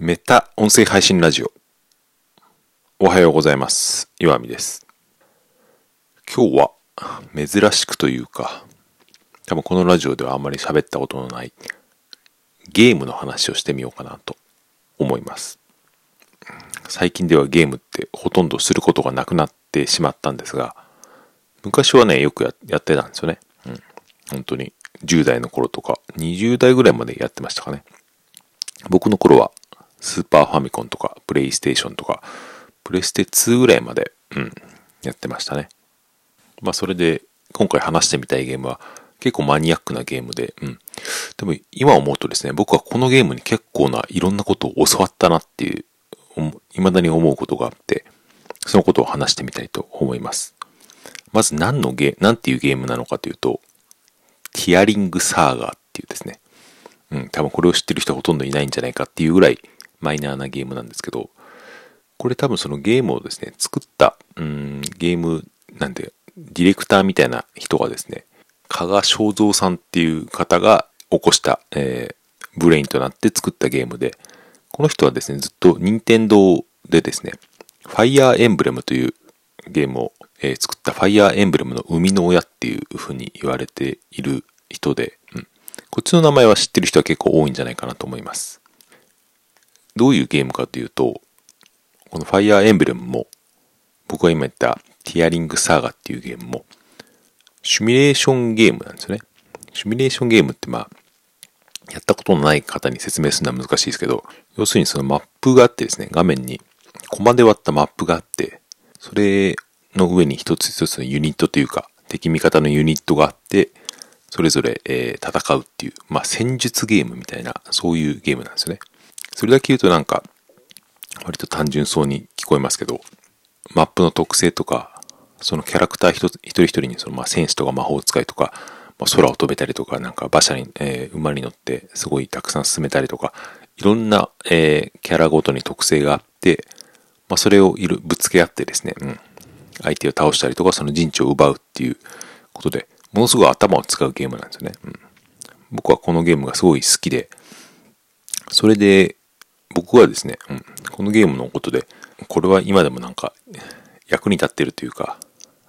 メタ音声配信ラジオ。おはようございます。岩見です。今日は珍しくというか、多分このラジオではあんまり喋ったことのないゲームの話をしてみようかなと思います。最近ではゲームってほとんどすることがなくなってしまったんですが、昔はね、よくややってたんですよね。うん。本当に10代の頃とか20代ぐらいまでやってましたかね。僕の頃はスーパーファミコンとかプレイステーションとかプレステ2ぐらいまで、うん、やってましたね。まあそれで今回話してみたいゲームは結構マニアックなゲームで、うん。でも今思うとですね、僕はこのゲームに結構ないろんなことを教わったなっていう、未だに思うことがあって、そのことを話してみたいと思います。まず何のゲー、なんていうゲームなのかというと、ティアリングサーガーっていうですね、うん、多分これを知ってる人はほとんどいないんじゃないかっていうぐらいマイナーなゲームなんですけど、これ多分そのゲームをですね、作った、うん、ゲームなんで、ディレクターみたいな人がですね、加賀正蔵さんっていう方が起こした、えー、ブレインとなって作ったゲームで、この人はですね、ずっと任天堂でですね、ファイヤーエンブレムというゲームを、えー作ったファイヤーエンブレムの生みの親っていう風に言われている人で、うん、こっちの名前は知ってる人は結構多いんじゃないかなと思います。どういうゲームかというと、このファイヤーエンブレムも、僕が今言ったティアリングサーガっていうゲームも、シミュレーションゲームなんですよね。シミュレーションゲームってまあ、やったことのない方に説明するのは難しいですけど、要するにそのマップがあってですね、画面にコマで割ったマップがあって、それの上に一つ一つのユニットというか、敵味方のユニットがあって、それぞれ、え戦うっていう、まあ戦術ゲームみたいな、そういうゲームなんですよね。それだけ言うとなんか、割と単純そうに聞こえますけど、マップの特性とか、そのキャラクター一一人一人にそのまあ戦士とか魔法使いとか、まあ、空を飛べたりとか、なんか馬車に、えー馬に乗ってすごいたくさん進めたりとか、いろんな、えーキャラごとに特性があって、まあ、それをいるぶつけ合ってですね、うん、相手を倒したりとか、その陣地を奪うっていうことで、ものすごい頭を使うゲームなんですよね。うん、僕はこのゲームがすごい好きで、それで、僕はですね、うん、このゲームのことで、これは今でもなんか役に立ってるというか、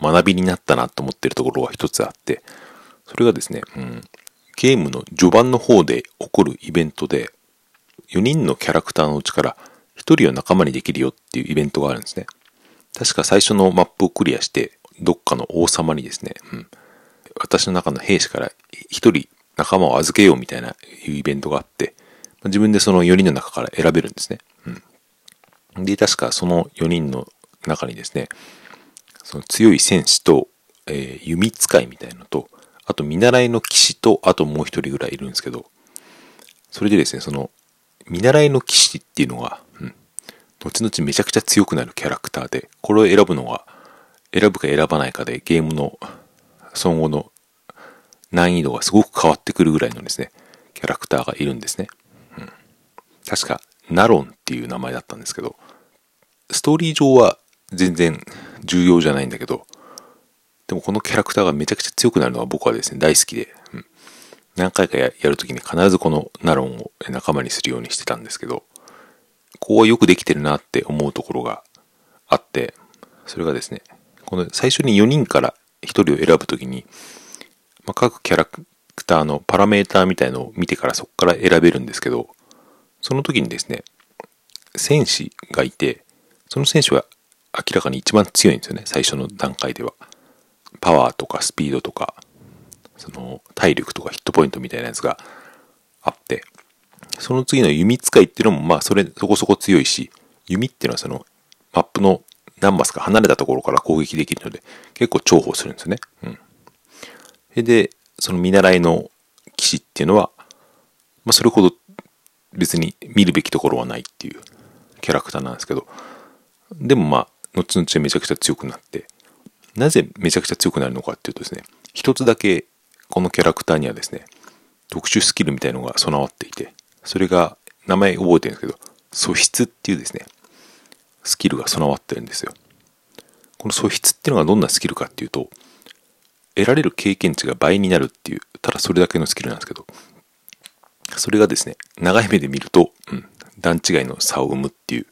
学びになったなと思ってるところが一つあって、それがですね、うん、ゲームの序盤の方で起こるイベントで、4人のキャラクターのうちから1人を仲間にできるよっていうイベントがあるんですね。確か最初のマップをクリアして、どっかの王様にですね、うん、私の中の兵士から1人仲間を預けようみたいないうイベントがあって、自分でその4人の中から選べるんですね。うん、で、確かその4人の中にですね、その強い戦士と、えー弓使いみたいなのと、あと見習いの騎士と、あともう一人ぐらいいるんですけど、それでですね、その、見習いの騎士っていうのが、うん、後々めちゃくちゃ強くなるキャラクターで、これを選ぶのは、選ぶか選ばないかでゲームの、その後の難易度がすごく変わってくるぐらいのですね、キャラクターがいるんですね。確か、ナロンっていう名前だったんですけど、ストーリー上は全然重要じゃないんだけど、でもこのキャラクターがめちゃくちゃ強くなるのは僕はですね、大好きで、うん、何回かややるときに必ずこのナロンを仲間にするようにしてたんですけど、ここはよくできてるなって思うところがあって、それがですね、この最初に4人から1人を選ぶときに、まあ、各キャラクターのパラメーターみたいのを見てからそこから選べるんですけど、その時にですね、戦士がいて、その選手は明らかに一番強いんですよね、最初の段階では。パワーとかスピードとか、その体力とかヒットポイントみたいなやつがあって、その次の弓使いっていうのもまあそれそこそこ強いし、弓っていうのはそのマップの何マスか離れたところから攻撃できるので結構重宝するんですよね。うん。それで、その見習いの騎士っていうのは、まあそれほど別に見るべきところはないっていうキャラクターなんですけど、でもまあ、後々めちゃくちゃ強くなって、なぜめちゃくちゃ強くなるのかっていうとですね、一つだけこのキャラクターにはですね、特殊スキルみたいのが備わっていて、それが名前覚えてるんですけど、素質っていうですね、スキルが備わってるんですよ。この素質っていうのがどんなスキルかっていうと、得られる経験値が倍になるっていう、ただそれだけのスキルなんですけど、それがですね、長い目で見ると、うん、段違いの差を生むっていう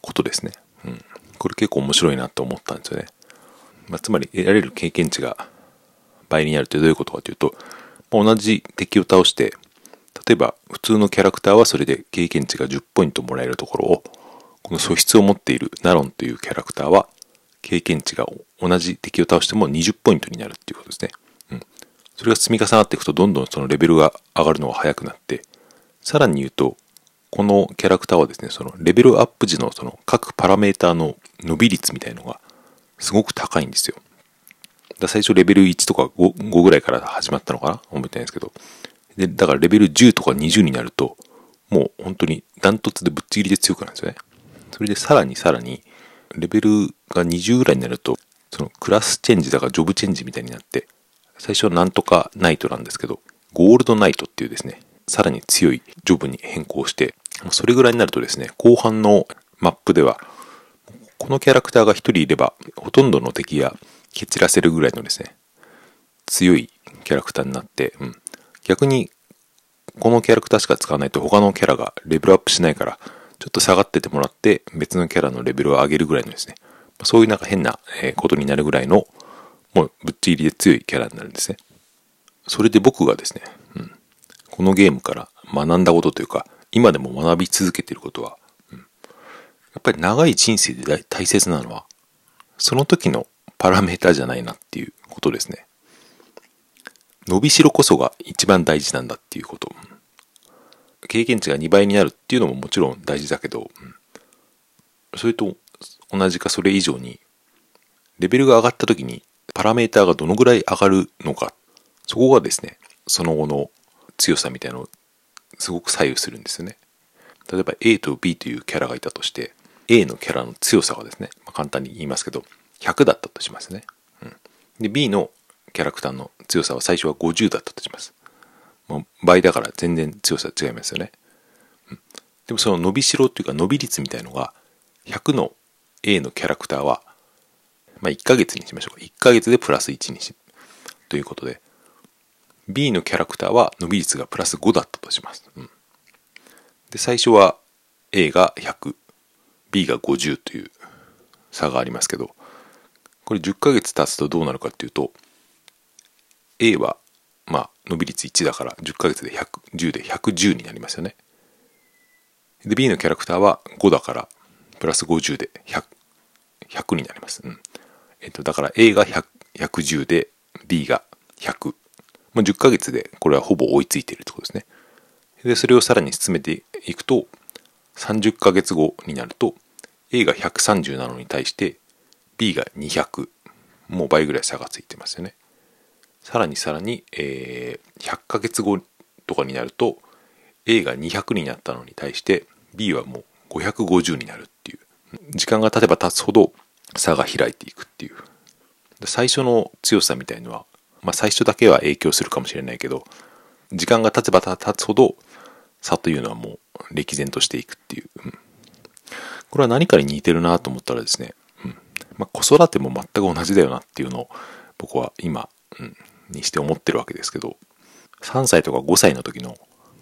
ことですね。うん。これ結構面白いなと思ったんですよね。まあ、つまり得られる経験値が倍になるってどういうことかというと、まあ、同じ敵を倒して、例えば普通のキャラクターはそれで経験値が10ポイントもらえるところを、この素質を持っているナロンというキャラクターは、経験値が同じ敵を倒しても20ポイントになるっていうことですね。それが積み重なっていくとどんどんそのレベルが上がるのが速くなって、さらに言うと、このキャラクターはですね、そのレベルアップ時のその各パラメーターの伸び率みたいのがすごく高いんですよ。だ最初レベル1とか 5, 5ぐらいから始まったのかな？覚えてないですけど。で、だからレベル10とか20になると、もう本当にダントツでぶっちぎりで強くなるんですよね。それでさらにさらに、レベルが20ぐらいになると、そのクラスチェンジだからジョブチェンジみたいになって、最初はなんとかナイトなんですけど、ゴールドナイトっていうですね、さらに強いジョブに変更して、それぐらいになるとですね、後半のマップでは、このキャラクターが1人いれば、ほとんどの敵や蹴散らせるぐらいのですね、強いキャラクターになって、うん、逆に、このキャラクターしか使わないと他のキャラがレベルアップしないから、ちょっと下がっててもらって別のキャラのレベルを上げるぐらいのですね、そういうなんか変なことになるぐらいの、もうぶっちぎりで強いキャラになるんですね。それで僕がですね、うん、このゲームから学んだことというか、今でも学び続けていることは、うん、やっぱり長い人生で大切なのは、その時のパラメータじゃないなっていうことですね。伸びしろこそが一番大事なんだっていうこと。経験値が2倍になるっていうのももちろん大事だけど、それと同じかそれ以上に、レベルが上がった時にパラメーターがどのぐらい上がるのか、そこがですね、その後の強さみたいなのをすごく左右するんですよね。例えば A と B というキャラがいたとして、A のキャラの強さがですね、まあ、簡単に言いますけど、100だったとしますね。うん、で、B のキャラクターの強さは最初は50だったとします。もう倍だから全然強さ違いますよね。うん、でもその伸びしろっていうか伸び率みたいのが100の A のキャラクターは、まあ、1ヶ月にしましょうか。1ヶ月でプラス1にし、ということで、B のキャラクターは伸び率がプラス5だったとします。うん、で、最初は A が100、B が50という差がありますけど、これ10ヶ月経つとどうなるかっていうと、A はまあ、伸び率1だから10ヶ月で110で110になりますよね。で、B のキャラクターは5だから、プラス50で 100, 100になります。うん。えっと、だから A が100 110で B が100。まあ、10ヶ月でこれはほぼ追いついているってことですね。で、それをさらに進めていくと、30ヶ月後になると、A が130なのに対して B が200。もう倍ぐらい差がついてますよね。さらにさらに、えー、100ヶ月後とかになると A が200になったのに対して B はもう550になるっていう時間が経てば経つほど差が開いていくっていう。最初の強さみたいのは、まあ、最初だけは影響するかもしれないけど時間が経てば経つほど差というのはもう歴然としていくっていう、うん、これは何かに似てるなと思ったらですね、うん。まあ、子育ても全く同じだよなっていうのを僕は今、うん、にして思ってるわけですけど、3歳とか5歳の時の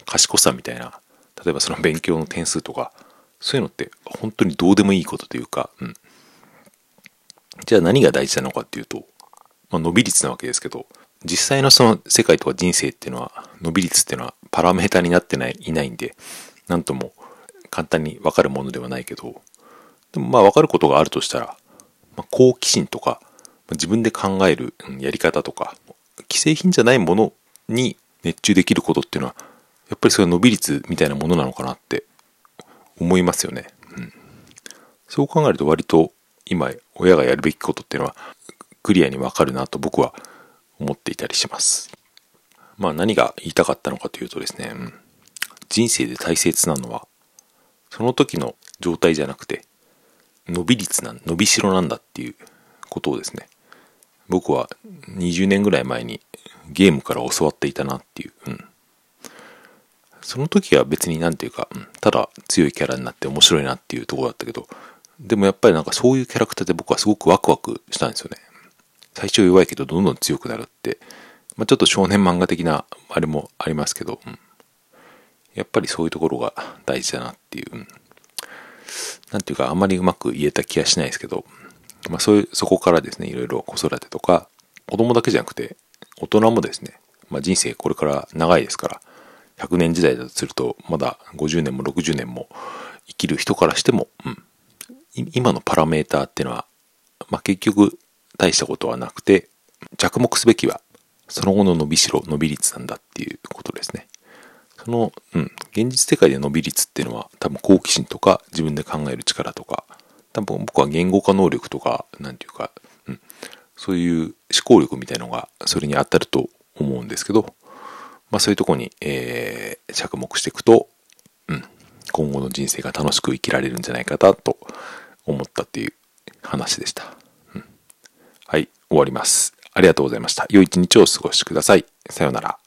賢さみたいな、例えばその勉強の点数とか、そういうのって本当にどうでもいいことというか、うん。じゃあ何が大事なのかっていうと、まあ、伸び率なわけですけど、実際のその世界とか人生っていうのは、伸び率っていうのはパラメータになってない、いないんで、なんとも簡単にわかるものではないけど、でもまあわかることがあるとしたら、まあ、好奇心とか、自分で考えるやり方とか、既製品じゃないものに熱中できることっていうのは、やっぱりそれは伸び率みたいなものなのかなって思いますよね。うん。そう考えると割と今親がやるべきことっていうのはクリアにわかるなと僕は思っていたりします。まあ何が言いたかったのかというとですね、人生で大切なのはその時の状態じゃなくて伸び率なん、伸びしろなんだっていうことをですね、僕は20年ぐらい前にゲームから教わっていたなっていう、うん。その時は別になんていうか、うん、ただ強いキャラになって面白いなっていうところだったけど、でもやっぱりなんかそういうキャラクターで僕はすごくワクワクしたんですよね。最初弱いけどどんどん強くなるって、まあ、ちょっと少年漫画的なあれもありますけど、うん、やっぱりそういうところが大事だなっていう、なんていうかあんまりうまく言えた気がしないですけど、まあそういう、そこからですね、いろいろ子育てとか、子供だけじゃなくて、大人もですね、まあ人生これから長いですから、100年時代だとすると、まだ50年も60年も生きる人からしても、うん、今のパラメーターっていうのは、まあ結局大したことはなくて、着目すべきはその後の伸びしろ、伸び率なんだっていうことですね。その、うん、現実世界で伸び率っていうのは多分好奇心とか自分で考える力とか、多分僕は言語化能力とか、なんていうか、うん、そういう思考力みたいのがそれに当たると思うんですけど、まあそういうとこに、えー、着目していくと、うん、今後の人生が楽しく生きられるんじゃないかなと思ったっていう話でした。うん、はい、終わります。ありがとうございました。良い一日をお過ごしください。さようなら。